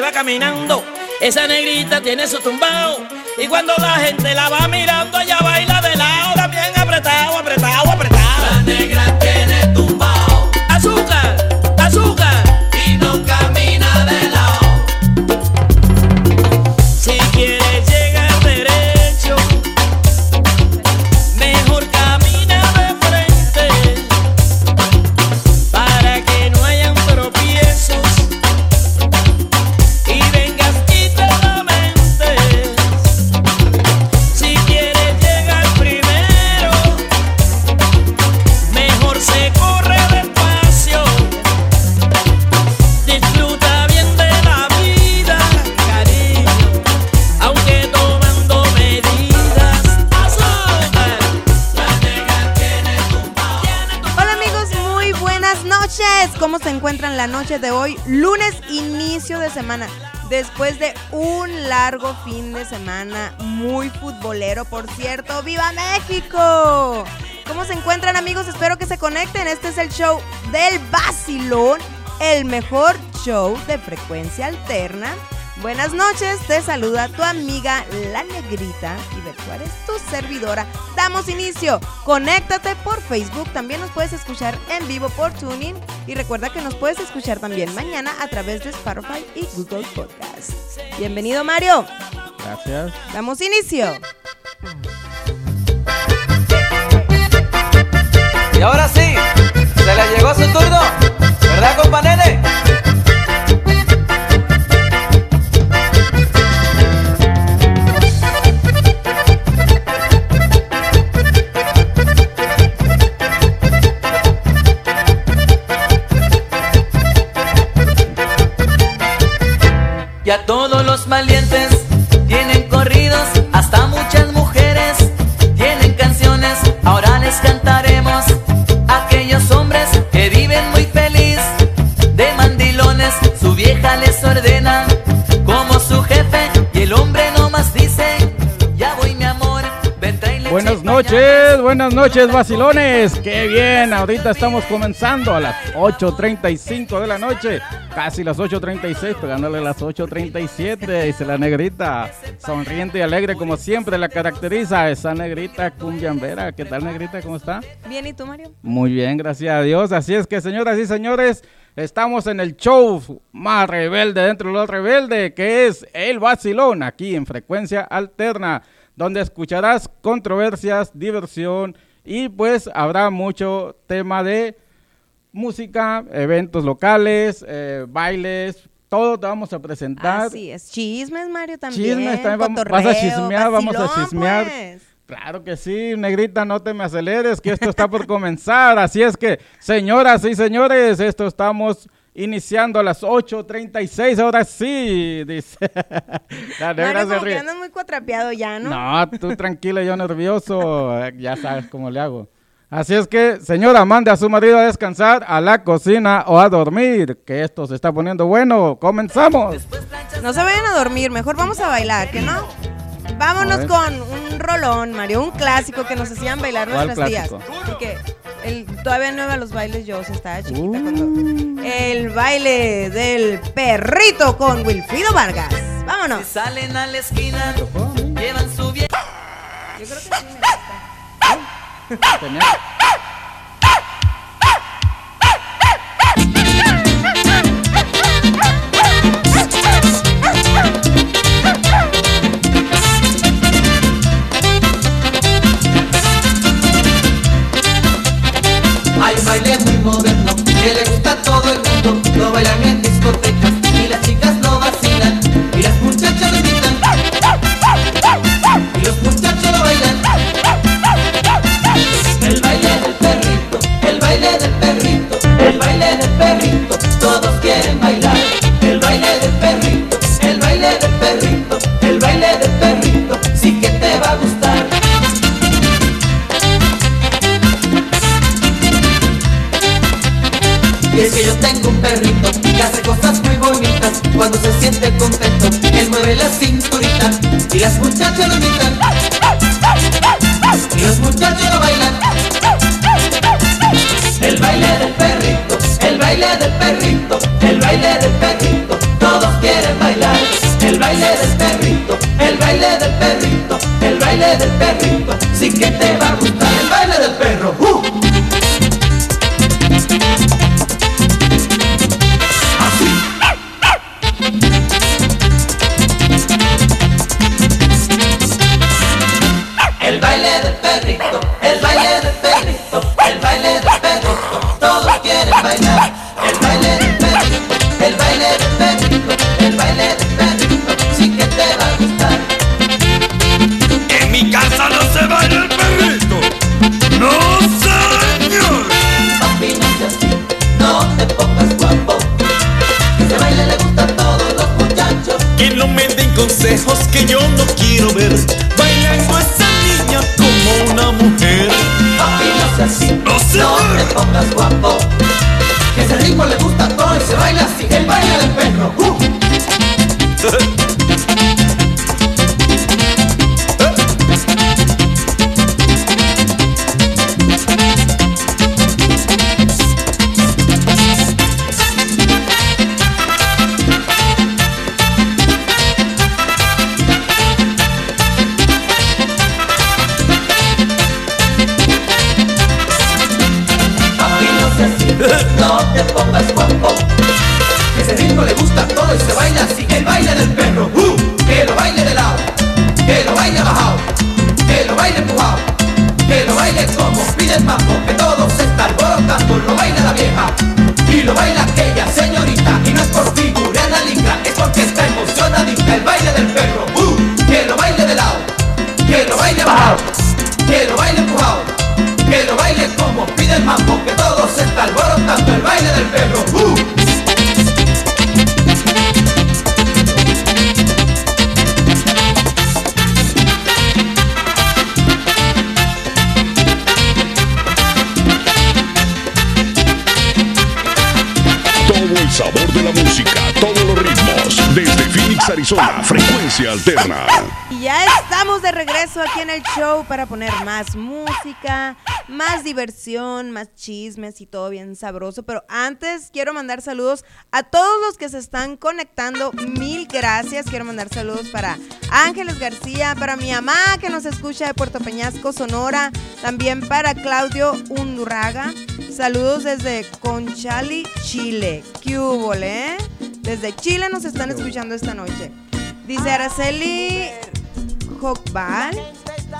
va caminando. Esa negrita tiene su tumbao. Y cuando la gente la va mirando, ella baila de lado, también apretado, apretado, apretado. De hoy? Lunes, inicio de semana. Después de un largo fin de semana muy futbolero, por cierto. ¡Viva México! ¿Cómo se encuentran amigos? Espero que se conecten. Este es el show del Basilón, el mejor show de frecuencia alterna. Buenas noches, te saluda tu amiga La Negrita y Beth Juárez, tu servidora. Damos inicio, conéctate por Facebook, también nos puedes escuchar en vivo por Tuning y recuerda que nos puedes escuchar también mañana a través de Spotify y Google Podcast. Bienvenido Mario, Gracias. damos inicio. Valientes tienen corridos, hasta muchas mujeres tienen canciones. Ahora les cantaremos a aquellos hombres que viven muy feliz de mandilones. Su vieja les ordena como su jefe y el hombre nomás dice: Ya voy, mi amor, ven, Buenas noches, buenas noches, vacilones. Qué bien, ahorita estamos comenzando a las 8.35 de la noche. Casi las 8.36, pegándole las 8.37. Dice la negrita, sonriente y alegre como siempre la caracteriza esa negrita cumbiambera. ¿Qué tal, negrita? ¿Cómo está? Bien, ¿y tú Mario? Muy bien, gracias a Dios. Así es que, señoras y señores, estamos en el show más rebelde dentro de lo rebelde, que es El Vacilón, aquí en frecuencia alterna, donde escucharás controversias, diversión y pues habrá mucho tema de música, eventos locales, eh, bailes, todo te vamos a presentar. Así es, chismes Mario también. Chismes, también vamos- vas a chismear, vamos a chismear. pues. Claro que sí, negrita, no te me aceleres, que esto está por comenzar. Así es que, señoras y señores, esto estamos iniciando a las 8.36. Ahora sí, dice. La negra Mario, se como que ríe. andas muy cuatrapeado ya, ¿no? No, tú tranquila, yo nervioso. Ya sabes cómo le hago. Así es que, señora, mande a su marido a descansar, a la cocina o a dormir, que esto se está poniendo bueno. ¡Comenzamos! No se vayan a dormir, mejor vamos a bailar, ¿que no? Vámonos con un rolón, Mario, un clásico que nos hacían bailar ¿Cuál nuestras tías. Porque el, todavía no iba a los bailes yo, o sea, estaba chiquita Uh. cuando... El baile del perrito con Wilfrido Vargas. Si Vámonos. salen a la esquina, llevan su vieja. Yo creo que sí Hay un muy moderno le gusta todo el mundo. Lo bailan en discotecas y las chicas lo vacilan. Y las muchachas perrito hace cosas muy bonitas cuando se siente contento. Él mueve la cinturita y las muchachas lo imitan. Y los muchachos lo bailan. El baile del perrito, el baile del perrito, el baile del perrito, todos quieren bailar. El baile del perrito, el baile del perrito, el baile del perrito, sin que te frecuencia alterna. Y ya estamos de regreso aquí en el show para poner más música, más diversión, más chismes y todo bien sabroso. Pero antes quiero mandar saludos a todos los que se están conectando. Mil gracias. Quiero mandar saludos para Ángeles García, para mi mamá que nos escucha de Puerto Peñasco, Sonora. También para Claudio Undurraga. Saludos desde Conchali, Chile. ¿Qué hubo, eh? Desde Chile nos están escuchando esta noche. Dice Araceli Jocbal.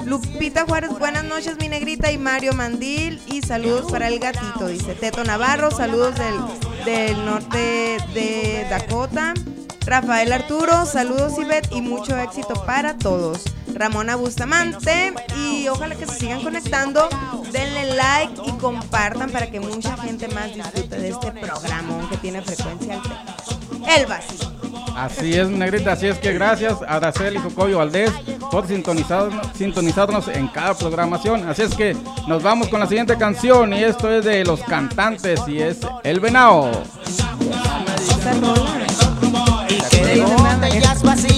Lupita Juárez, buenas noches, mi negrita. Y Mario Mandil. Y saludos para el gatito, dice Teto Navarro. Saludos del, del norte de Dakota. Rafael Arturo, saludos Ivette y mucho éxito para todos. Ramona Bustamante y ojalá que se sigan conectando. Denle like y compartan para que mucha gente más disfrute de este programa que tiene frecuencia. El vacío. Así es, negrita, así es que gracias a Araceli Jocoyo Valdés por sintonizarnos, sintonizarnos en cada programación. Así es que nos vamos con la siguiente canción y esto es de los cantantes y es El Venao. Y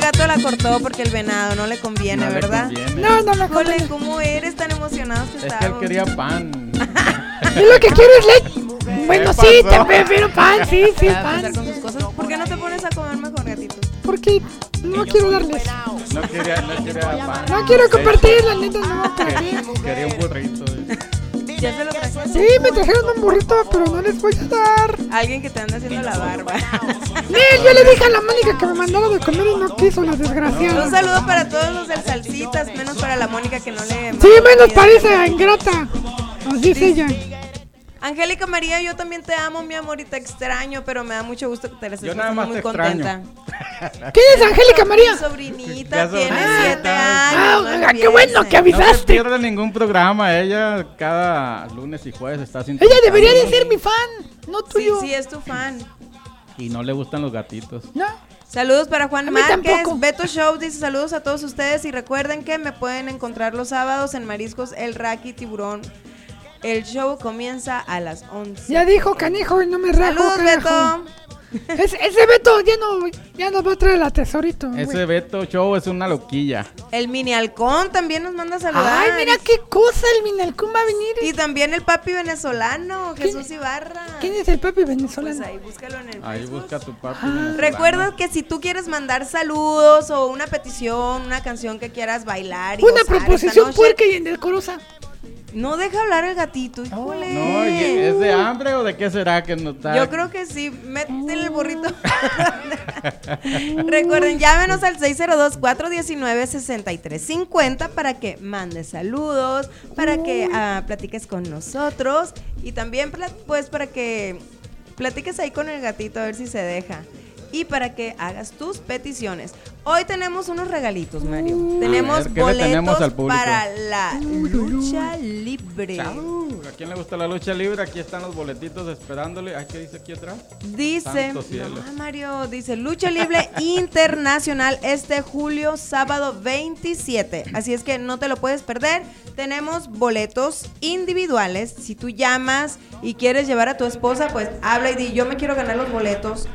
el gato la cortó porque el venado no le conviene, No le ¿verdad? conviene. No, no me conviene. ¿cómo eres tan emocionados que Es que él quería pan. ¿Y lo que quieres leche? Bueno, ¿Qué sí, te prefiero pan, sí, sí, pan. con sus cosas. ¿Por qué no te pones a comer mejor, gatito? Porque no quiero darles. No quería, no quería pan. No quiero compartir, la neta, no. Quería un burrito. Ya se lo traje. Sí, me trajeron un burrito, pero no les voy a dar. Alguien que te anda haciendo la barba. Nel, yo le dije a la Mónica que me mandara de comer y no quiso, la desgraciada. Un saludo para todos los del Salsitas, menos para la Mónica que no le. Sí, menos parece ingrata. Así es ella. Angélica María, yo también te amo, mi amor, y te extraño, pero me da mucho gusto que te la estés Yo nada pasando más muy te contenta. ¿Quién es Angélica María? Mi sobrinita tiene siete Ah, años. no oiga, qué bueno que empiece. No se avisaste. pierde ningún programa. Ella cada lunes y jueves está sin Ella debería de ser mi fan, no Sí, tuyo. sí, es tu fan. Y no le gustan los gatitos. No. Saludos para Juan Márquez, tampoco. Beto Show dice saludos a todos ustedes y recuerden que me pueden encontrar los sábados en Mariscos El Raki Tiburón. El show comienza a las 11. Ya dijo canijo y no me rajo, Saludos, carajo. Beto. Ese, ese Beto ya no, ya no va a traer el tesorito. güey. Ese Beto Show es una loquilla. El mini halcón también nos manda a saludar. Ay, mira qué cosa, el Minalcún va a venir. Y también el papi venezolano, Jesús Ibarra. ¿Quién es el papi Pues venezolano? ahí búscalo en el Ahí Facebook. busca a tu papi. Ah. Recuerda que si tú quieres mandar saludos o una petición, una canción que quieras bailar y Una gozar proposición puerca y endecorosa. No deja hablar el gatito, híjole. No, ¿y ¿es de hambre o de qué será que no está? Yo creo que sí, métele el burrito. Recuerden, llámenos al 602-419-6350 para que mandes saludos, para que ah, platiques con nosotros y también pues para que platiques ahí con el gatito a ver si se deja. Y para que hagas tus peticiones. Hoy tenemos unos regalitos, Mario. tenemos ver, ¿qué le tenemos boletos al para la lucha libre. Chau, ¿A quién le gusta la lucha libre? Aquí están los boletitos esperándole. Ay, ¿qué dice aquí atrás? Dice, no, Mario, dice Lucha Libre Internacional este julio, sábado 27. Así es que no te lo puedes perder. Tenemos boletos individuales. Si tú llamas y quieres llevar a tu esposa, pues habla y di, yo me quiero ganar los boletos.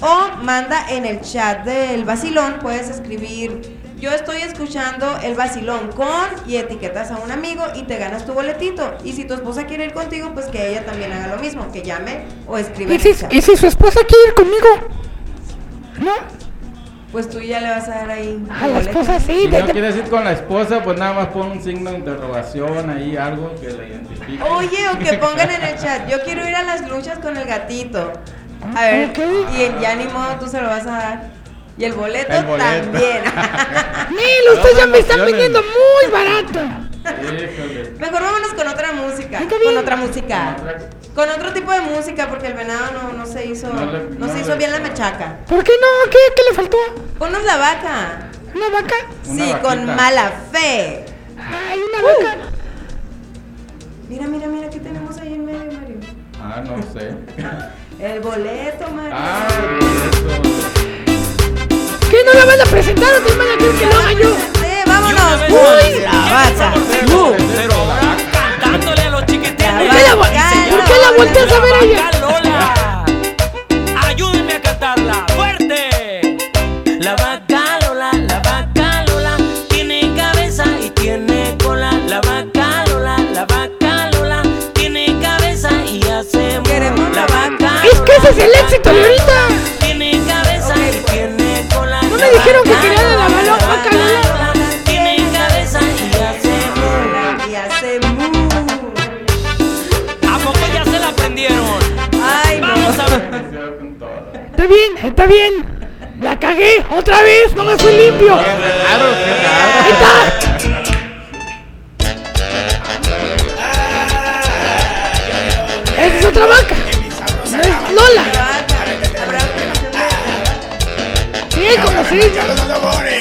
O manda en el chat del vacilón, puedes escribir, yo estoy escuchando el vacilón con y etiquetas a un amigo y te ganas tu boletito. Y si tu esposa quiere ir contigo, pues que ella también haga lo mismo, que llame o escriba ¿Y si, el chat. y si su esposa quiere ir conmigo? ¿No? Pues tú ya le vas a dar ahí. A el la boleto. esposa sí. Si no de- quieres ir con la esposa, pues nada más pon un signo de interrogación ahí, algo que la identifique. Oye, o que pongan en el chat, yo quiero ir a las luchas con el gatito. A ver, y ya ni modo, tú se lo vas a dar. Y el boleto, El boleto. también. Nel, ustedes ya me están vendiendo muy barato. Mejor vámonos con otra música. Con otra música. Con otro tipo de música, porque el venado no, no se hizo, No le- no no se le- hizo bien la mechaca. ¿Por qué no? ¿Qué, qué le faltó? Ponnos la vaca. ¿Una vaca? Una sí, con mala fe. Ay, una vaca. Mira, mira, mira, ¿qué tenemos ahí en medio, Mario? Ah, no sé. El boleto, Mario. Ah. ¿Qué no la van a presentar o qué van a querer que lo haga yo? Sí, vámonos más, la pero ahora cantándole a los chiquitines. La ¿Por qué la, vaca, ¿por qué la volteas a ver a ella? es el éxito de ahorita. Tiene cabeza y tiene cola. No me dijeron que quería de la balona, Canola. Tiene cabeza y hace mu. Y hace mu. ¿A poco ya se la aprendieron? Ay, Vamos a ver. Está bien, está bien. La cagué otra vez, no me fui limpio. Qué raro. Esa es otra vaca. No es Lola. ridículo, sí.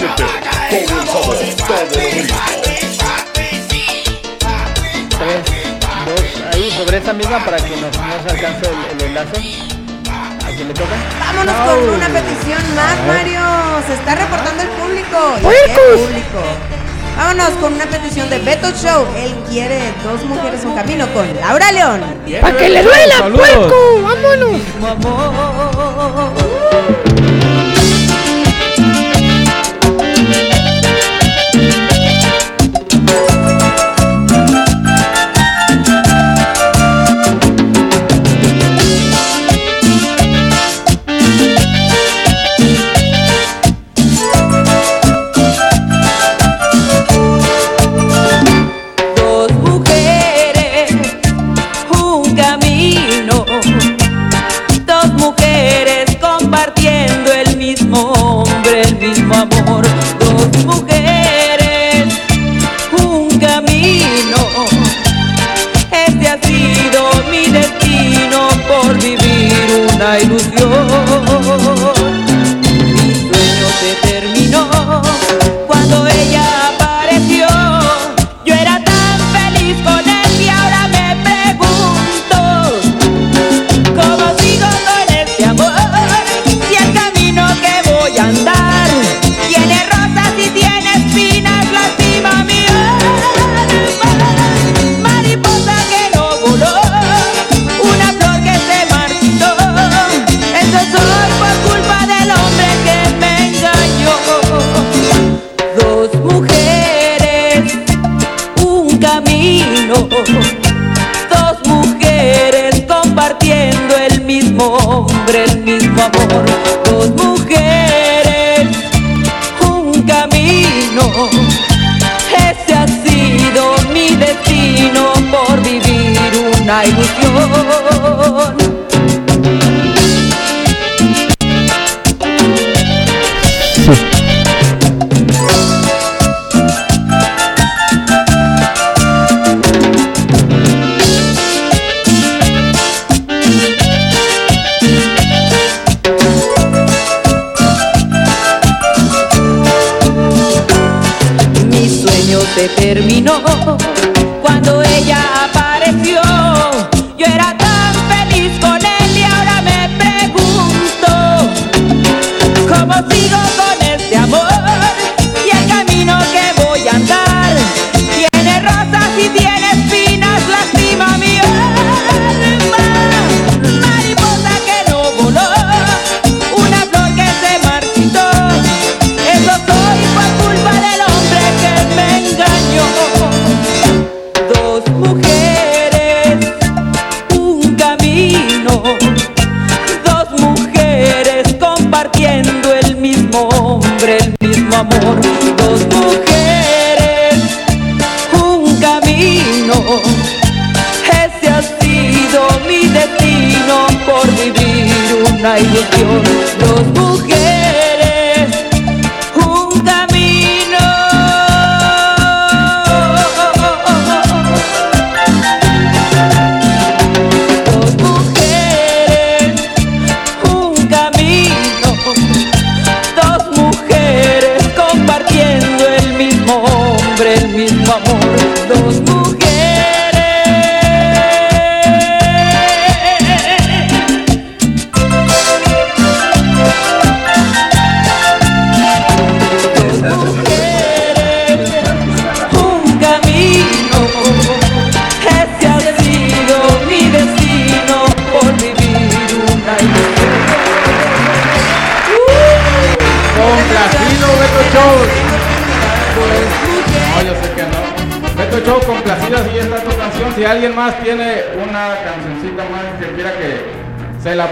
Mississippi, going home, starting Ahí sobre esa misma para que nos, nos alcance el, el enlace. ¿A quién le toca? Vámonos con una petición más, Mario. Se está reportando el público. Público? Vámonos con una petición de Beto Show. Él quiere dos mujeres un camino con Laura León. ¡Para que le duela, puerco! ¡Vámonos!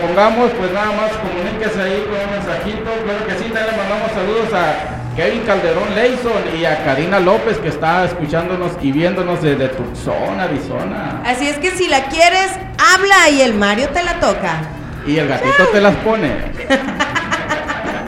Pongamos, pues nada más comuníquese ahí con un mensajito. Claro que sí, también le mandamos saludos a Kevin Calderón Leison y a Karina López que está escuchándonos y viéndonos desde Tucson, Arizona. Así es que si la quieres, habla y el Mario te la toca. Y el gatito te las pone.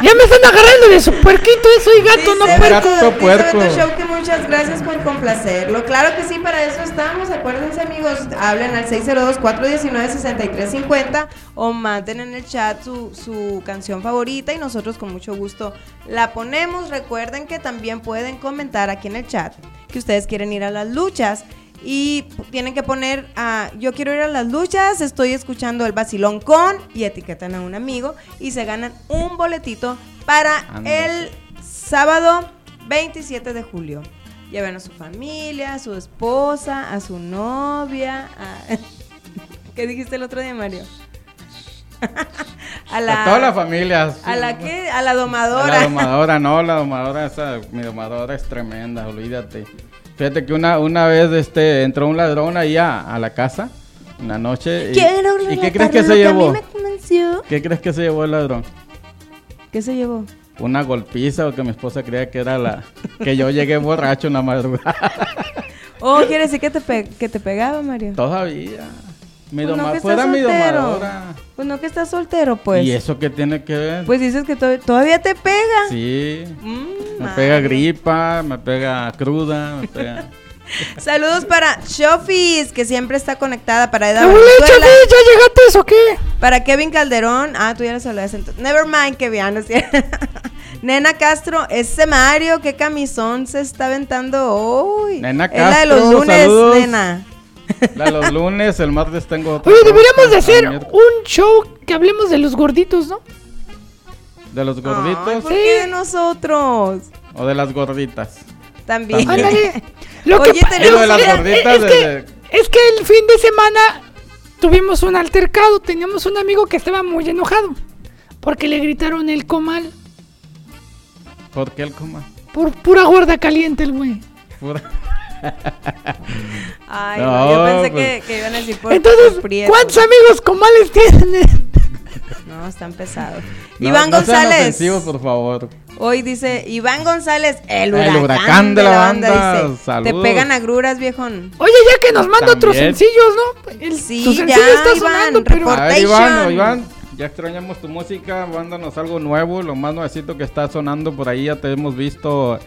Ya me están agarrando de su puerquito, soy gato, no puerco. Gato puerco. Beto Show que muchas gracias por complacerlo. Claro que sí, para eso estamos. Acuérdense, amigos, hablen al 602-419-6350 o manden en el chat su, su canción favorita y nosotros con mucho gusto la ponemos. Recuerden que también pueden comentar aquí en el chat que ustedes quieren ir a las luchas. Y tienen que poner, ah, yo quiero ir a las luchas, estoy escuchando el vacilón con, y etiquetan a un amigo y se ganan un boletito para el sábado 27 de julio. Lleven a su familia, a su esposa, a su novia. a- ¿Qué dijiste el otro día, Mario? a la, A toda la familia. ¿A la qué? A la A domadora. La domadora, no, la domadora, esa, mi domadora es tremenda, olvídate. Fíjate que una, una vez este, entró un ladrón ahí a, a la casa, una noche. Y, Quiero ¿y qué crees que se llevó? ¿Qué crees que se llevó el ladrón? ¿Qué se llevó? Una golpiza o que mi esposa creía que era la... que yo llegué borracho en la madrugada. Oh, quiere decir que te, pe- que te pegaba, Mario. Todavía. Mi Pues no, doma- que fuera estás mi soltero. domadora. Pues no que estás soltero, pues. ¿Y eso qué tiene que ver? Pues dices que to- todavía te pega. Sí. Mm, Me pega gripa, me pega cruda, me pega... Saludos para Shofis, que siempre está conectada para Eda Abuela, Valenzuela, Chavi, ¿ya llegaste eso qué? para Kevin Calderón. Ah, tú ya les hablaste entonces. Never mind, Kevin. no. Nena Castro, ese Mario, qué camisón se está aventando hoy. Nena Es la de los Castro, lunes, saludos. nena. La de los lunes, el martes tengo otro. Oye, deberíamos de hacer un show que hablemos de los gorditos, ¿no? ¿De los Ay, gorditos ¿Por qué de nosotros? o de las gorditas? También. También. Ándale. Lo Oye, que tenemos- de las es- gorditas es, de- que, de- es que el fin de semana tuvimos un altercado. Teníamos un amigo que estaba muy enojado porque le gritaron el comal ¿Por qué el coma? por pura gorda caliente el güey. Pura- Ay, no, yo pensé pues- que, que iban a decir por Entonces, por. ¿cuántos amigos comales tienen? No, están pesados. No- Iván no sean González. ofensivos, por favor. Hoy dice Iván González, el El huracán, huracán de de la la banda. dice, te pegan agruras, viejón. Oye, ya que nos manda otros sencillos, ¿no? El, Sí, tu ya, sencillo está Iván, sonando, pero... A ver, Iván. Iván, ya extrañamos tu música, mándanos algo nuevo, lo más nuevecito que está sonando por ahí, ya te hemos visto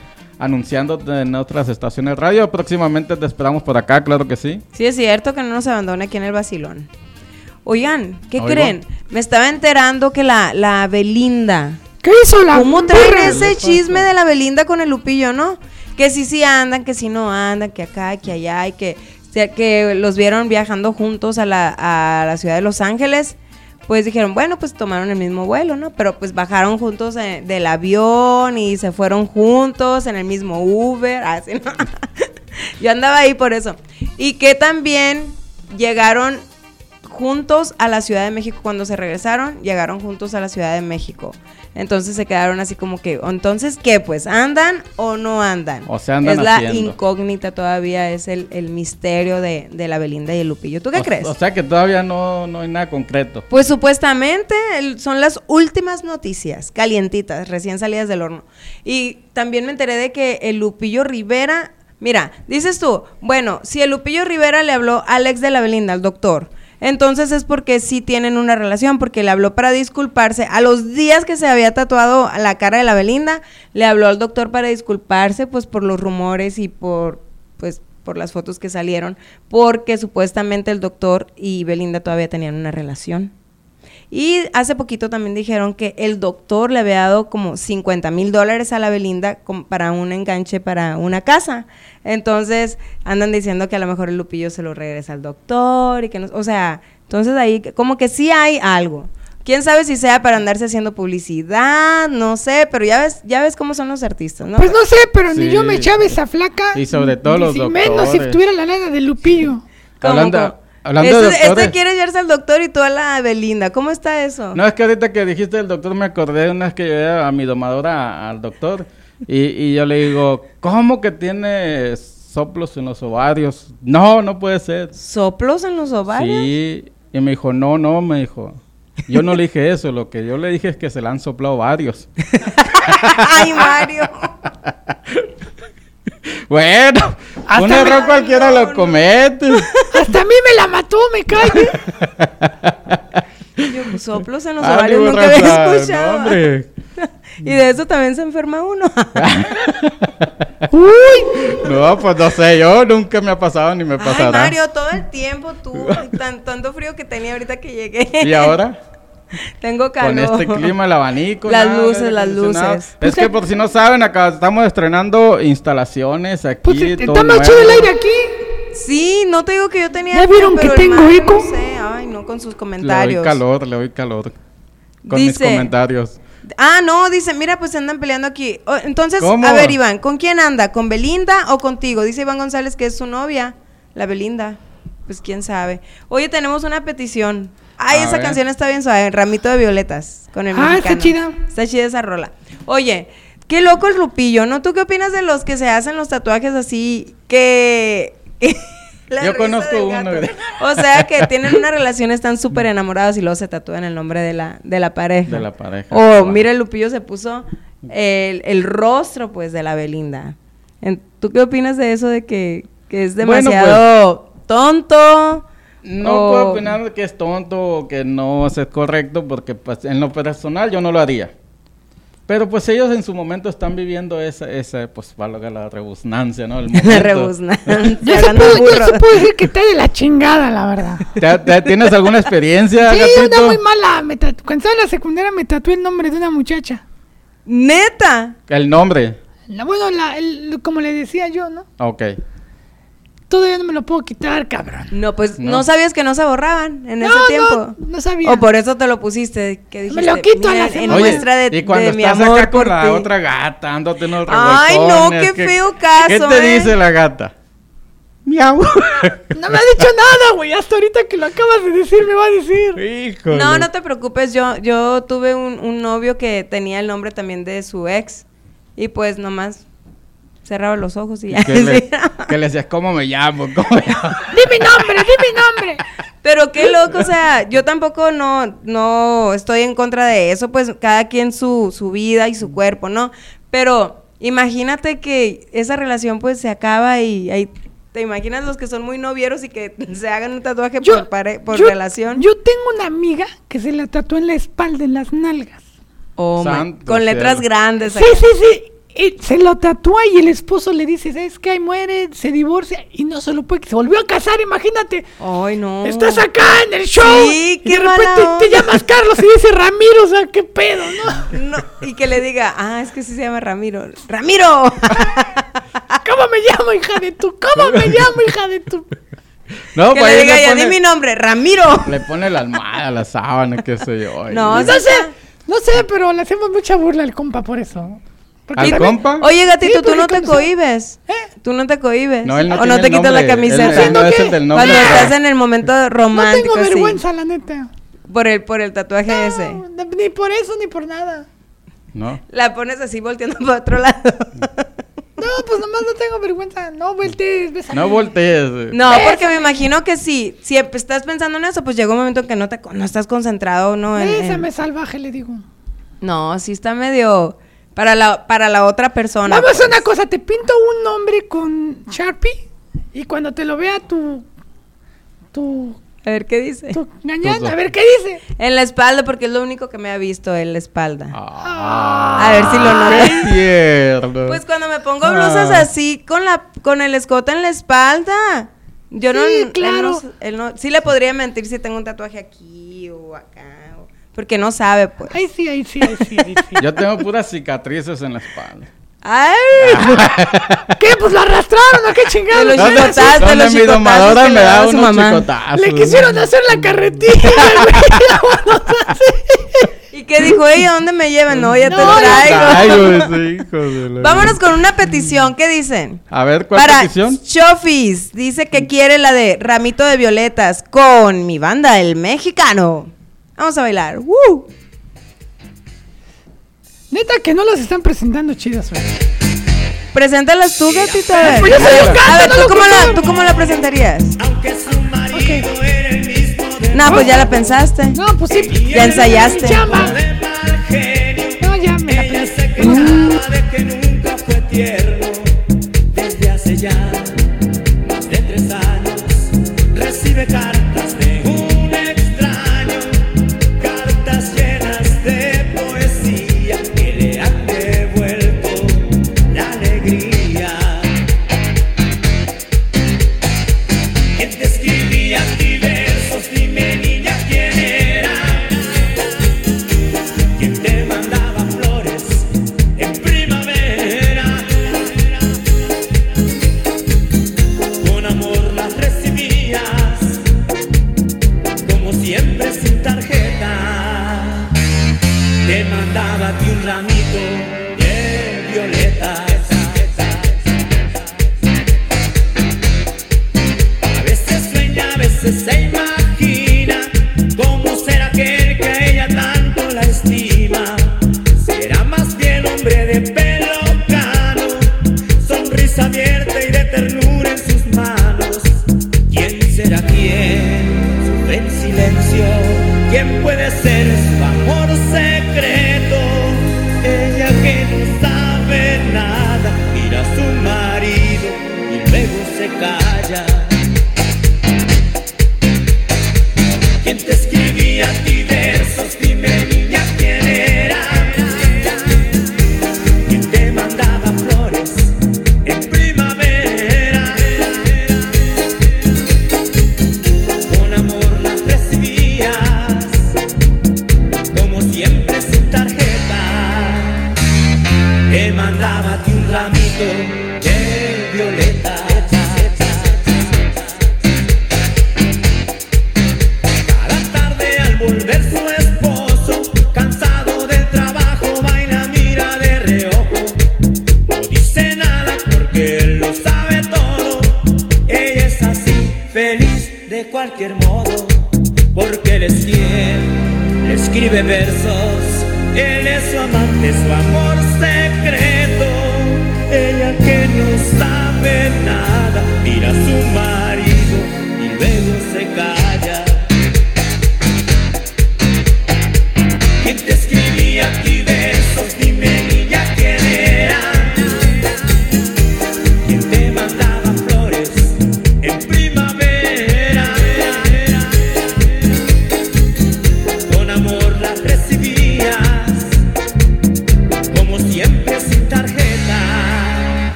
anunciando en otras estaciones de radio, próximamente te esperamos por acá, claro que sí. Sí, es cierto que no nos abandone aquí en el vacilón. Oigan, ¿qué Oigo. creen? Me estaba enterando que la, la Belinda. ¿Qué hizo la ¿Cómo traen ese chisme de la Belinda con el Lupillo, no? Que sí, sí andan, que sí no andan, que acá, que allá, y que, que los vieron viajando juntos a la, a la ciudad de Los Ángeles. Pues dijeron, bueno, pues tomaron el mismo vuelo, ¿no? Pero pues bajaron juntos eh, del avión y se fueron juntos en el mismo Uber, así, ¿no? Yo andaba ahí por eso. Y que también llegaron juntos a la Ciudad de México cuando se regresaron, llegaron juntos a la Ciudad de México. Entonces se quedaron así como que, entonces, ¿qué? Pues, ¿andan o no andan? O sea, andan Es la haciendo. incógnita todavía, es el, el misterio de, de la Belinda y el Lupillo. ¿Tú qué o, crees? O sea que todavía no, no hay nada concreto. Pues supuestamente el- son las últimas noticias, calientitas, recién salidas del horno. Y también me enteré de que el Lupillo Rivera, mira, dices tú, bueno, si el Lupillo Rivera le habló a Alex de la Belinda, al doctor, entonces es porque sí tienen una relación, porque le habló para disculparse. A los días que se había tatuado la cara de la Belinda, le habló al doctor para disculparse, pues por los rumores y por, pues, por las fotos que salieron, porque supuestamente el doctor y Belinda todavía tenían una relación. Y hace poquito también dijeron que el doctor le había dado como 50 mil dólares a la Belinda para un enganche para una casa. Entonces andan diciendo que a lo mejor el Lupillo se lo regresa al doctor y que no, o sea, entonces ahí como que sí hay algo. Quién sabe si sea para andarse haciendo publicidad, no sé, pero ya ves, ya ves cómo son los artistas, ¿no? Pues no sé, pero ni Sí. yo me echaba esa flaca. Y sobre todo los si menos si doctores. tuviera la lana de Lupillo. ¿Cómo, Hablando, hablando de este, doctores. este quiere llevarse al doctor y tú a la Belinda. ¿Cómo está eso? No, es que ahorita que dijiste el doctor me acordé de una vez que llevé a mi domadora al doctor y, y yo le digo, ¿cómo que tiene soplos en los ovarios? No, no puede ser. ¿Soplos en los ovarios? Sí, y me dijo, no, no, me dijo. Yo no le dije eso, lo que yo le dije es que se le han soplado varios. Ay, Mario. Bueno, Hasta un error cualquiera lo comete. Hasta a mí me la mató, me cae. Yo, soplos en los Ah, ovarios nunca había escuchado. no, hombre. y de eso también se enferma uno. Uy, No, pues no sé, yo nunca me ha pasado ni me Ay, pasará. Mario, todo el tiempo tú, tan, tanto frío que tenía ahorita que llegué. ¿Y ahora? Tengo calor. Con este clima, el abanico. Las nada, luces, las luces. Es que por si no saben, acá estamos estrenando instalaciones aquí. pues está todo más chido el aire aquí. Sí, no te digo que yo tenía. ¿Ya vieron que tengo eco? No sé, ay, no, con sus Le doy comentarios. calor, le doy calor. Con mis comentarios. Ah, no, dice, mira, pues se andan peleando aquí. O- entonces, ¿Cómo? a ver, Iván, ¿con quién anda? ¿Con Belinda o contigo? Dice Iván González que es su novia, la Belinda. Pues quién sabe. Oye, tenemos una petición. Ay, A esa ver. canción está bien suave, Ramito de Violetas, con el Ah, está chida. Está chida esa rola. Oye, qué loco el rupillo, ¿no? ¿Tú qué opinas de los que se hacen los tatuajes así que... que- la Yo conozco uno. O sea, que tienen una relación, están súper enamorados y luego se tatúan el nombre de la, de la pareja. De la pareja. O Wow. mira, el Lupillo se puso el, el rostro, pues, de la Belinda. ¿Tú qué opinas de eso de que, que es Bueno, pues, demasiado tonto? No o- puedo opinar que es tonto o que no es correcto porque pues, en lo personal yo no lo haría. Pero pues ellos en su momento están viviendo esa, esa pues valga la rebusnancia, ¿no? El La rebusnancia. Yo se, puedo, yo burro. se puedo decir que está de la chingada, la verdad. ¿Te- te- ¿Tienes alguna experiencia, Sí, gatito? una muy mala. Me tatu- Cuando estaba en la secundaria me tatué el nombre de una muchacha. ¿Neta? El nombre. La, bueno, la, el- como le decía yo, ¿no? Ok. Todavía no me lo puedo quitar, cabrón. No, pues, no, No. sabías que no se borraban en No, ese no, tiempo? no sabía. O por eso te lo pusiste, que dijiste, Me lo quito a la "Mira, en semana". Oye, muestra de, y cuando de mi estás amor acá con por la ti. otra gata, dándote unos Ay, no, qué feo caso, ¿Qué te ¿eh? dice la gata? Miau. No me ha dicho nada, güey. Hasta ahorita que lo acabas de decir, me va a decir. Híjole. No, no te preocupes, yo, yo tuve un, un novio que tenía el nombre también de su ex y pues nomás cerraba los ojos y ya. Que le, que le decías, ¿cómo me llamo? ¿Cómo me llamo? Di mi nombre, di mi nombre. Pero qué loco, o sea, yo tampoco no, no estoy en contra de eso, pues cada quien su, su vida y su cuerpo, ¿no? Pero imagínate que esa relación pues se acaba y ahí te imaginas los que son muy novieros y que se hagan un tatuaje Yo- por, pare- por yo- relación. Yo tengo una amiga que se la tatuó en la espalda, en las nalgas. Oh, Santo con letras cielo. grandes. Sí, acá. sí, sí. Y se lo tatúa y el esposo le dice, ¿sabes qué? Ahí muere, se divorcia y no se lo puede, se volvió a casar, imagínate. Ay, no. Estás acá en el show Sí, y qué de repente te llamas Carlos y dice Ramiro, o sea, qué pedo, ¿no? No, y que le diga, ah, es que sí se llama Ramiro. ¡Ramiro! ¿Cómo me llamo, hija de tu? ¿Cómo me llamo, hija de tu? No, que pues le diga, ya pone- di mi nombre, Ramiro. Le pone la almohada, la sábana, qué sé yo. No, No sé, no sé, pero le hacemos mucha burla al compa por eso. ¿Al compa? Oye, gatito, Sí, tú no te cohibes. ¿Eh? Tú no te cohibes. No, él no o no te quitas la camiseta. él no es el del nombre. Cuando estás en el momento No romántico, tengo así, vergüenza, la neta. por el por el tatuaje ese. No, ni por eso ni por nada. No. La pones así volteando para otro lado. No, pues nomás no tengo vergüenza. No voltees. No voltees. eh. No, porque me imagino que si, si estás pensando en eso, pues llega un momento en que no te no estás concentrado, ¿no? En- en- salvaje, le digo. No, sí está medio para la para la otra persona. Vamos a hacer pues. una cosa, te pinto un nombre con Sharpie y cuando te lo vea tu tu A ver qué dice. tu a ver qué dice. En la espalda, porque es lo único que me ha visto en la espalda. Ah, A ver si lo nota. qué tierno. Pues cuando me pongo blusas Ah. así con la con el escote en la espalda. Yo no, Sí, él claro. no- él no- sí le podría mentir si tengo un tatuaje aquí o acá, porque no sabe pues. Ahí sí, ahí sí, ahí sí, sí. Yo tengo puras cicatrices en la espalda. Ay, ¿Qué? Pues lo arrastraron, ¿a qué chingados? los ¿Dónde- los mi domadora me le da unos mamá. chicotazos? Le quisieron hacer la carretilla, güey. Vámonos así. ¿Y qué dijo ella? ¿Dónde me llevan? No, ya te No, ya traigo. Traigo ese hijo de la- Vámonos con una petición, ¿qué dicen? A ver, ¿cuál Para petición? Chofis, dice que quiere la de Ramito de Violetas con mi banda, el mexicano. Vamos a bailar. ¡Woo! Neta que no las están presentando chidas, güey. Preséntalas tú, gatito. A ver, Pues yo soy un a gato, ver no ¿tú, lo cómo la. ¿tú cómo la presentarías? Ok. No, pues ya la pensaste. No, pues sí. Ya ensayaste. Chamba.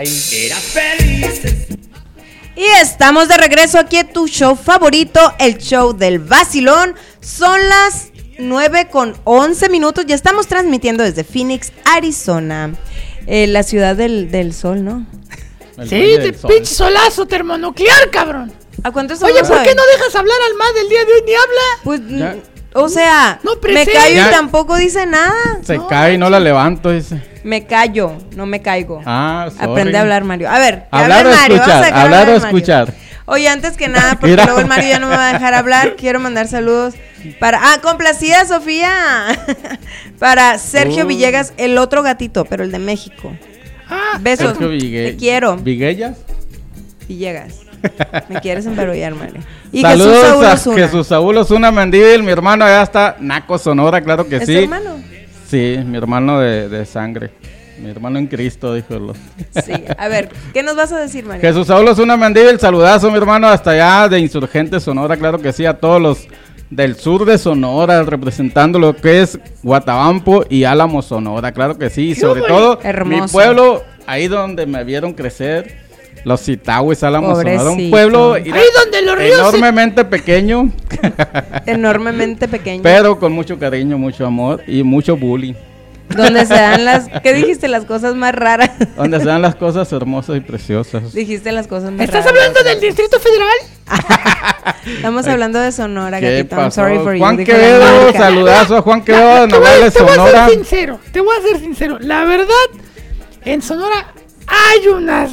Ahí. Eras feliz. Y estamos de regreso aquí en tu show favorito, el show del vacilón. Son las 9 con 11 minutos. Ya estamos transmitiendo desde Phoenix, Arizona. Eh, la ciudad del, del sol, ¿no? El Sí, Sol. pinche solazo termonuclear, cabrón. ¿A cuánto Oye, ¿por qué no dejas hablar al más del día de hoy ni habla? Pues, Ya. o sea, No me callo y tampoco dice nada. Se cae y no la levanto, dice. Me callo, no me caigo. Ah, sorry. Aprende a hablar, Mario. A ver, Hablar o Mario. Escuchar, hablar o escuchar. Oye, antes que nada, porque Mira. luego el Mario ya no me va a dejar hablar, quiero mandar saludos para... Ah, complacida Sofía. para Sergio. Villegas, el otro gatito, pero el de México. Ah, Besos. Te quiero, ¿Viguellas? Villegas. Me quieres embarullar, Mario. Y Saludos Jesús Saúl a Osuna. Jesús Saúl Osuna mi hermano allá está, Naco Sonora, claro que ¿Es sí. hermano? Sí, mi hermano de, de sangre. Mi hermano en Cristo, dijo. Sí. A ver, ¿qué nos vas a decir, Mario? Jesús Saúl Osuna Mendívil, saludazo, mi hermano, hasta allá de Insurgente Sonora, claro que sí, a todos los del sur de Sonora, representando lo que es Guatabampo y Álamo Sonora, claro que sí, y ¡Qué sobre todo Hermoso. mi pueblo, ahí donde me vieron crecer, los Citahues, Álamo Sonora, un pueblo Ahí donde los ríos se- enormemente pequeño, Enormemente pequeño. pero con mucho cariño, mucho amor y mucho bullying, Donde se dan las... ¿Qué dijiste? Las cosas más raras. donde se dan las cosas hermosas y preciosas. Dijiste las cosas más ¿Estás raras. hablando del Distrito Federal? Estamos hablando de Sonora, ¿Qué gatito. I'm sorry for you. Juan la Quevedo, saludazo a Juan Quevedo de te voy, a- Nogales, te voy a ser sincero, te voy a ser sincero. La verdad, en Sonora hay unas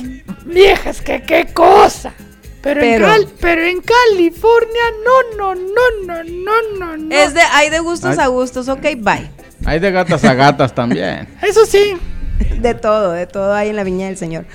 viejas que qué cosa. Pero, Pero- En, Cal- pero en California, no, no, no, no, no, no, no. Es de, hay de gustos a gustos, ok, bye. Hay de gatas a gatas también. Eso sí. De todo, de todo hay en la viña del Señor.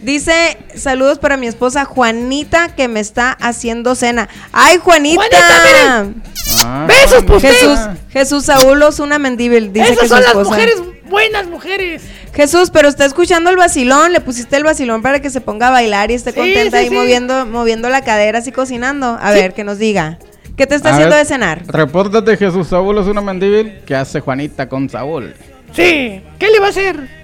Dice, saludos para mi esposa Juanita que me está haciendo cena. ¡Ay, Juanita! Juanita, Ah, Besos, pues, Jesús. Jesús Saúl una Mendíbil, dice Esas que su son las mujeres, buenas mujeres. Jesús, pero está escuchando el vacilón, le pusiste el vacilón para que se ponga a bailar y esté Sí, contenta sí, ahí sí. moviendo, moviendo la cadera así cocinando. A Sí. ver, que nos diga. ¿Qué te está A haciendo ver, de cenar? Repórtate Jesús Saúl es una mendíbil que hace Juanita con Saúl. Sí, ¿qué le va a hacer?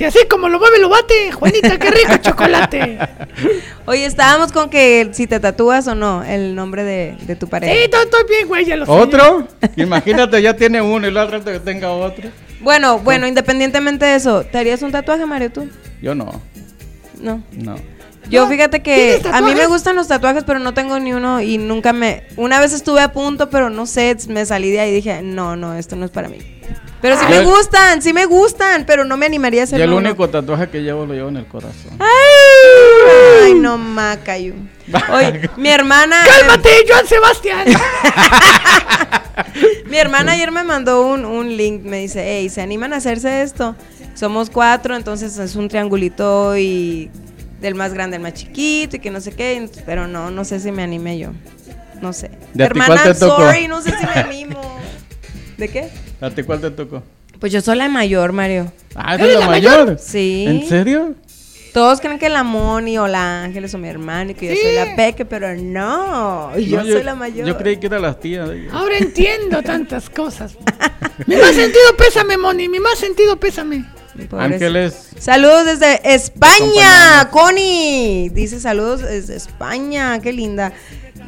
Si así como lo mueve, lo bate. Juanita, qué rico chocolate. Oye, estábamos con que si te tatúas o no el nombre de, de tu pareja. Sí, todo, todo bien, güey, ya lo sé. ¿Otro? Imagínate, ya tiene uno y la otra que tenga otro. Bueno, bueno, independientemente de eso, ¿te harías un tatuaje, Mario, tú? Yo no, No. no. Yo fíjate que ¿tienes a mí me gustan los tatuajes, pero no tengo ni uno y nunca me... Una vez estuve a punto, pero no sé, me salí de ahí y dije, no, no, esto no es para mí. Pero sí Ah. me Yo- gustan, sí me gustan, pero no me animaría a Yo hacerlo. el uno. único tatuaje que llevo lo llevo en el corazón. Ay, no, Macayu. Oye, mi hermana... ¡Cálmate, Joan Sebastián! Mi hermana ayer me mandó un, un link, me dice, hey, ¿se animan a hacerse esto? Somos cuatro, entonces es un triangulito y del más grande al más chiquito y que no sé qué, pero no, no sé si me anime yo. No sé. ¿De a ti hermana, cuál te tocó? sorry, no sé si me animo. ¿De qué? ¿A ti cuál te tocó? Pues yo soy la mayor, Mario. Ah, ¿esa es la mayor? Sí. ¿En serio? Todos creen que la Moni o la Ángeles o mi hermano y que yo soy la Peque, pero no, yo No, soy la mayor. Yo creí que era las tías. Ahora entiendo tantas cosas. Mi más sentido pésame, Moni. Mi más sentido pésame. Ángeles. Saludos desde España, Connie. Dice saludos desde España, qué linda.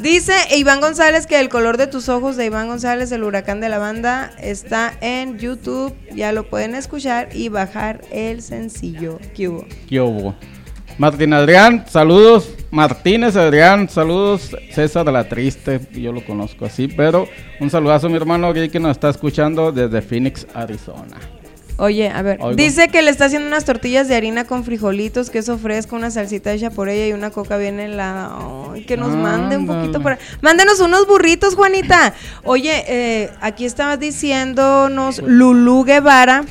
Dice Iván González que el color de tus ojos de Iván González, el huracán de la banda, está en YouTube. Ya lo pueden escuchar y bajar el sencillo. ¿Qué hubo? ¿Qué hubo? Martín Adrián, saludos. Martínez Adrián, saludos. César de la Triste, yo lo conozco así, pero un saludazo a mi hermano que nos está escuchando desde Phoenix, Arizona. Oye, a ver, Oigo. dice que le está haciendo unas tortillas de harina con frijolitos, queso fresco, una salsita hecha por ella y una coca bien helada. Ay, que nos mande un poquito por Mándenos unos burritos, Juanita. Oye, eh, aquí estabas diciéndonos Lulú Guevara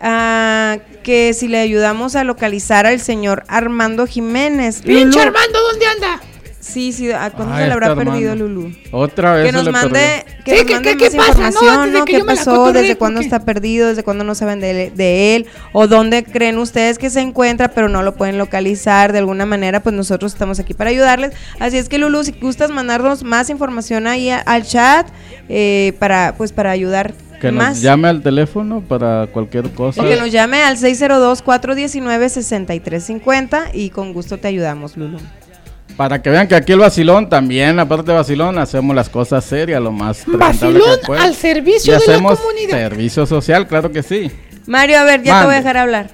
ah, que si le ayudamos a localizar al señor Armando Jiménez. Pinche Lulú. Armando, ¿dónde anda? Sí, sí, ¿a cuándo Ay, se le habrá perdido. Lulú? Otra vez Que se nos le mande, que Sí, nos ¿qué- mande qué- más qué pasa, no? información, ¿Qué pasó? ¿Desde cuándo está perdido? ¿Desde cuándo no saben de, de él? ¿O dónde creen ustedes que se encuentra pero no lo pueden localizar de alguna manera? Pues nosotros estamos aquí para ayudarles. Así es que Lulu, si gustas mandarnos más información ahí a- al chat eh, para, pues para ayudar Que nos Más. llame al teléfono para cualquier cosa. O que nos llame al 602-419-6350 y con gusto te ayudamos, Lulu. Para que vean que aquí el vacilón también, aparte de vacilón, hacemos las cosas serias, lo más Vacilón que al servicio Y de la comunidad. servicio social, claro que sí. Mario, a ver, ya te voy a dejar hablar.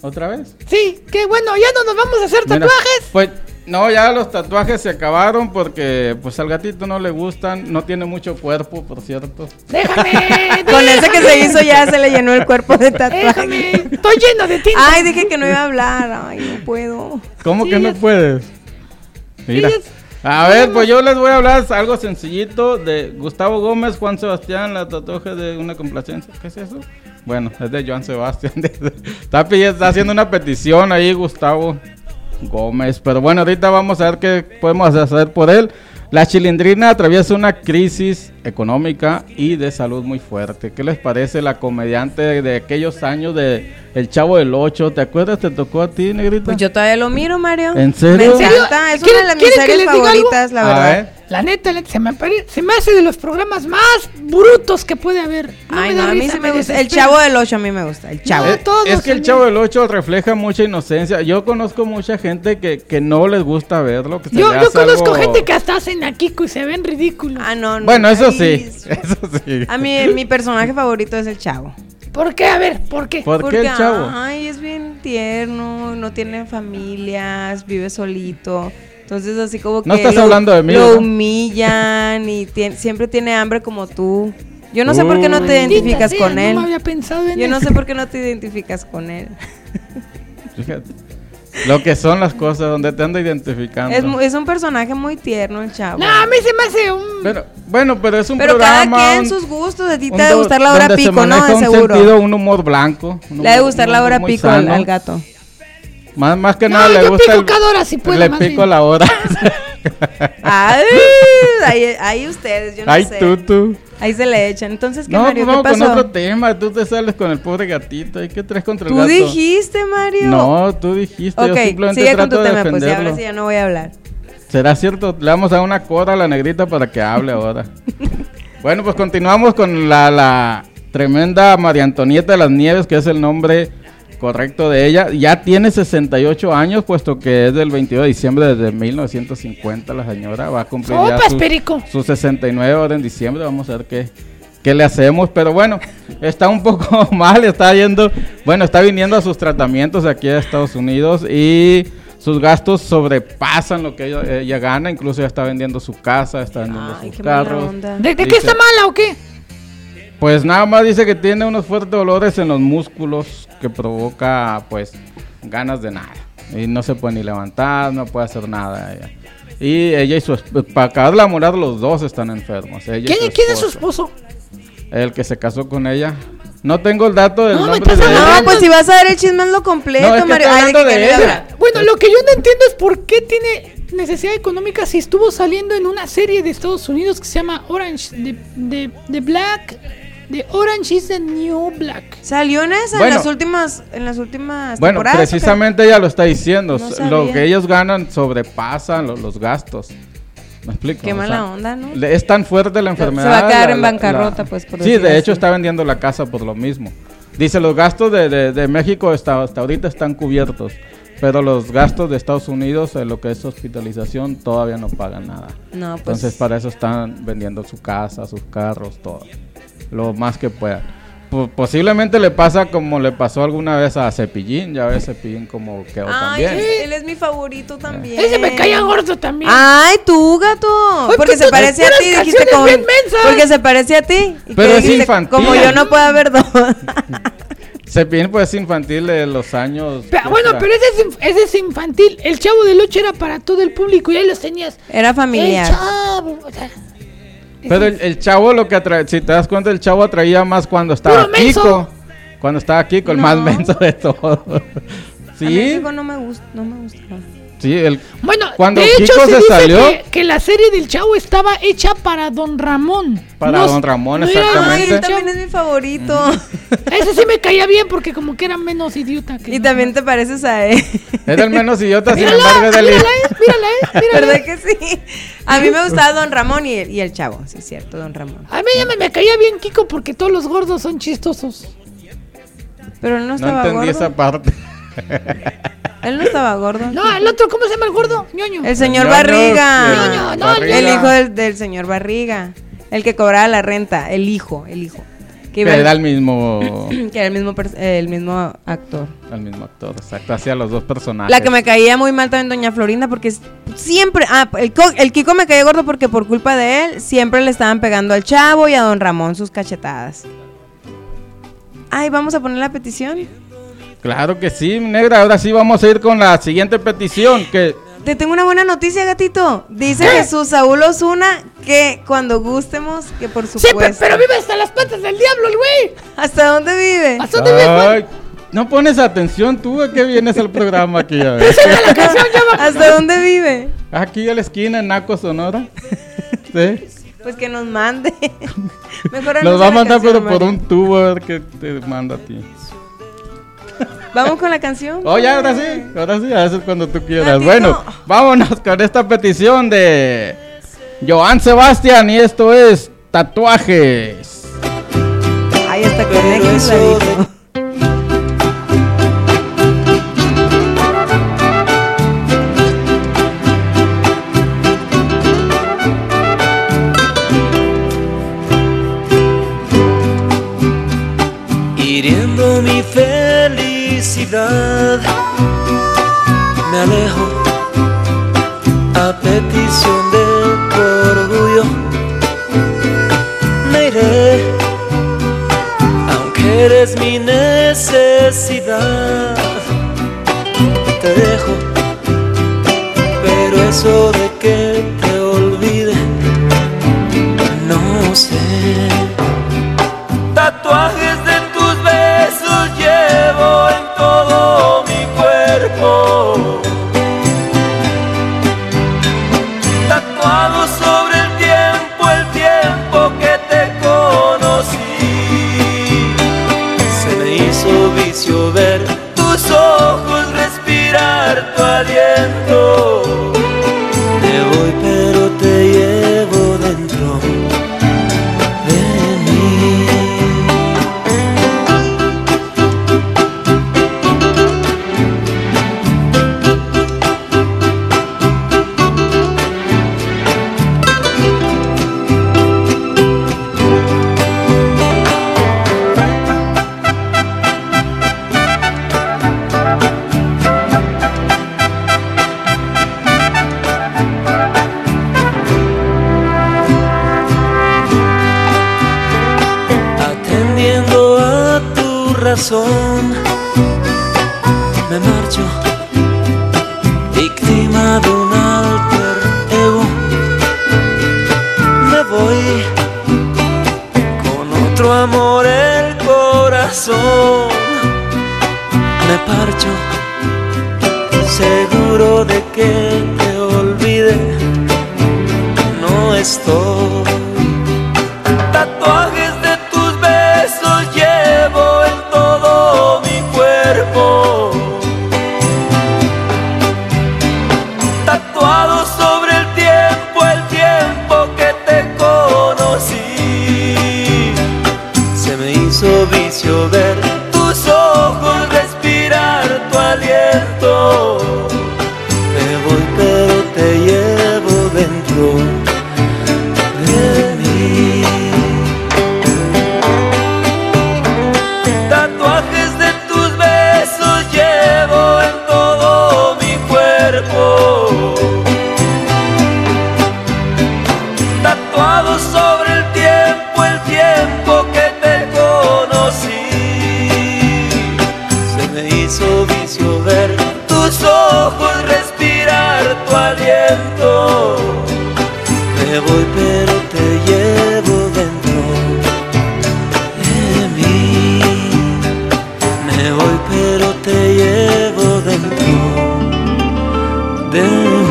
¿Otra vez? Sí, que bueno, ya no nos vamos a hacer Mira, tatuajes. Pues no, ya los tatuajes se acabaron porque pues al gatito no le gustan, no tiene mucho cuerpo, por cierto. Déjame. Con ese que se déjame, hizo ya se le llenó el cuerpo de tatuaje. Déjame. Estoy lleno de tinta. Ay, dije que no iba a hablar. Ay, no puedo. ¿Cómo Sí, que no puedes? Mira. A ver, pues yo les voy a hablar algo sencillito de Gustavo Gómez, Juan Sebastián, la tatuaje de una complacencia. ¿Qué es eso? Bueno, es de Joan Sebastián. está, está haciendo una petición ahí, Gustavo Gómez. Pero bueno, ahorita vamos a ver qué podemos hacer por él. La chilindrina atraviesa una crisis económica y de salud muy fuerte. ¿Qué les parece la comediante de aquellos años de El Chavo del Ocho? ¿Te acuerdas? ¿Te tocó a ti, Negrita? Pues yo todavía lo miro, Mario. ¿En serio? Me encanta. Es una ¿Quieren- de las mis series favoritas, la verdad. ver. La neta, la neta, se me, se me hace de los programas más brutos que puede haber. Ay, me no, a mí risa, sí me gusta. El chavo del 8 a mí me gusta. El chavo. No, Eh, todos es que el. Chavo del 8 refleja mucha inocencia. Yo conozco mucha gente que, que no les gusta verlo. Que se Yo, yo hace conozco algo- gente que hasta hacen a Kiko y se ven ridículos. Ah, no, no. Bueno, eso sí. Eso sí. A mí, mi personaje favorito es el chavo. ¿Por qué? A ver, ¿por qué? ¿Por Porque, qué el Chavo? ay, es bien tierno, no tiene familias, vive solito. Entonces así como que No estás lo, hablando de mí, lo ¿verdad? humillan y tien- siempre tiene hambre como tú. Yo no sé por qué no te identificas Maldita con sea, él. No me había pensado en Yo no eso. sé por qué no te identificas con él. Fíjate. Lo que son las cosas donde te anda identificando. Es, mu- es un personaje muy tierno el chavo. No, a mí se me hace un... Pero, bueno, pero es un Pero cada programa. quien un- sus gustos. A ti un te debe gustar la hora pico, ¿no? De un seguro. sentido, un humor blanco. un Le debe gustar un la hora pico al, al gato. Más, más que No, nada le gusta. pico el- cada hora si puedo, Le pico bien. la hora. Ay, ahí, ahí ustedes, yo no Ay, sé. tú, tú. Ahí se le echan. Entonces, ¿qué, No, Mario? pues ¿Qué vamos con otro tema. Tú te sales con el pobre gatito. ¿Y qué traes contra el Tú gato? dijiste, Mario. No, tú dijiste. yo Ok, simplemente sigue con tu de tema, pues ya defenderlo. ahora sí ya no voy a hablar. ¿Será cierto? Le vamos a dar una coda a la negrita para que hable ahora. bueno, pues continuamos con la, la tremenda María Antonieta de las Nieves, que es el nombre correcto de ella. Ya tiene 68 años, puesto que es del 22 de diciembre de 1950 la señora. Va a cumplir ya Sopas, sus, perico. sus 69 ahora en diciembre. Vamos a ver qué, qué le hacemos. Pero bueno, está un poco mal. Está yendo, bueno, está viniendo a sus tratamientos aquí a Estados Unidos y sus gastos sobrepasan lo que ella, ella gana. Incluso ya está vendiendo su casa, está vendiendo Ay, sus carros. ¿De, de qué está mala o qué? Pues nada más dice que tiene unos fuertes dolores en los músculos que provoca pues ganas de nada. Y no se puede ni levantar, no puede hacer nada. ella. Y ella y su para acabar de morar los dos están enfermos. ella ¿Quién, su quién es su esposo. El que se casó con ella. No tengo el dato del No, me nombre estás de ella. No, pues si vas a dar el chisme en lo completo, No, es que Mario. Ay, que de ella. Bueno, lo que yo no entiendo es por qué tiene necesidad económica si estuvo saliendo en una serie de Estados Unidos que se llama Orange, de, de, de Black, de Orange is the New Black. Salió en esa, en Bueno. las últimas, en las últimas Bueno, temporadas. ¿o precisamente ella lo está diciendo. No Lo que ellos ganan sobrepasan lo- los gastos. ¿Me explico? Qué O mala sea, onda, ¿no? Es tan fuerte la Se va a enfermedad. quedar la- en bancarrota, la- pues, por Sí, de hecho así. está vendiendo la casa por lo mismo. Dice, los gastos de, de- de México hasta, hasta ahorita están cubiertos. Pero los gastos de Estados Unidos, en lo que es hospitalización, todavía no pagan nada. No, pues. Entonces para eso están vendiendo su casa, sus carros, todo. Lo más que puedan. Po- posiblemente le pasa como le pasó alguna vez a Cepillín. Ya ves Cepillín como quedó Ay, también. él, él es mi favorito también. Ese me caía gordo también. Ay, tú, gato. Ay, porque pues se parece a ti, dijiste como. Porque se parece a ti. Y Pero es dijiste, infantil. Como yo no puedo haber dos. Cepillín pues es infantil de los años. Pero, ¿qué bueno, pero ese es, inf- ese es infantil. El chavo del 8 era para todo el público y ahí los tenías. Era El familiar. chavo. o sea, Pero el, el chavo lo que atrae, si te das cuenta, el chavo atraía más cuando estaba. Kiko. Cuando estaba Kiko, el más menso de todo. A mí ¿Sí? Kiko no me gusta, no me gustaba. Sí, el, Bueno, Cuando de hecho Kiko se, se dice salió- que, que la serie del Chavo estaba hecha para Don Ramón. Para No- Don Ramón, no exactamente. Chavo. también es mi favorito. Ese sí me caía bien porque como que era menos idiota que Y también te pareces a él. Era el menos idiota, sin Mírala, embargo, es mírala, eh, mírala, eh, mírala. ¿Verdad que sí? A mí me gustaba Don Ramón y el, y el chavo, sí, es cierto, Don Ramón. A mí ya me, me caía bien Kiko porque todos los gordos son chistosos. Pero él no No estaba entendí gordo. esa parte. Él no estaba gordo. No, el otro, ¿cómo se llama el gordo? ñoño. El señor Ñoño, Barriga. el Ñoño, no, Barriga. El hijo del, del señor Barriga. El que cobraba la renta. El hijo, el hijo. Que, era el mismo, que era el mismo, el mismo actor. el mismo actor, exacto, hacía los dos personajes. La que me caía muy mal también Doña Florinda porque siempre... Ah, el, Co- el Kiko me caía gordo porque por culpa de él siempre le estaban pegando al chavo y a Don Ramón sus cachetadas. Ay, vamos a poner la petición. Claro que sí, negra. Ahora sí vamos a ir con la siguiente petición. Que Te tengo una buena noticia, gatito. Dice Jesús Saúl Osuna que cuando gustemos, que por Sí, supuesto. pe- pero vive hasta las patas del diablo el güey. ¿Hasta dónde vive? ¿Hasta dónde vive Juan? Ay, no pones atención tú a qué vienes al programa aquí. A ver. La canción ya va. ¿Hasta dónde vive? Aquí a la esquina, en Naco, Sonora. Sí. Pues que nos mande. Mejor Nos va a mandar, canción, pero por un tubo a ver qué te manda a ti. Vamos con la canción. Oye, ahora sí, ahora sí, a veces cuando tú quieras. Bueno, vámonos con esta petición de Joan Sebastián y esto es tatuajes. Ahí está con X, Me marcho, víctima de un alter ego. Me voy con otro amor el corazón. Me parcho, seguro de que te olvide. No estoy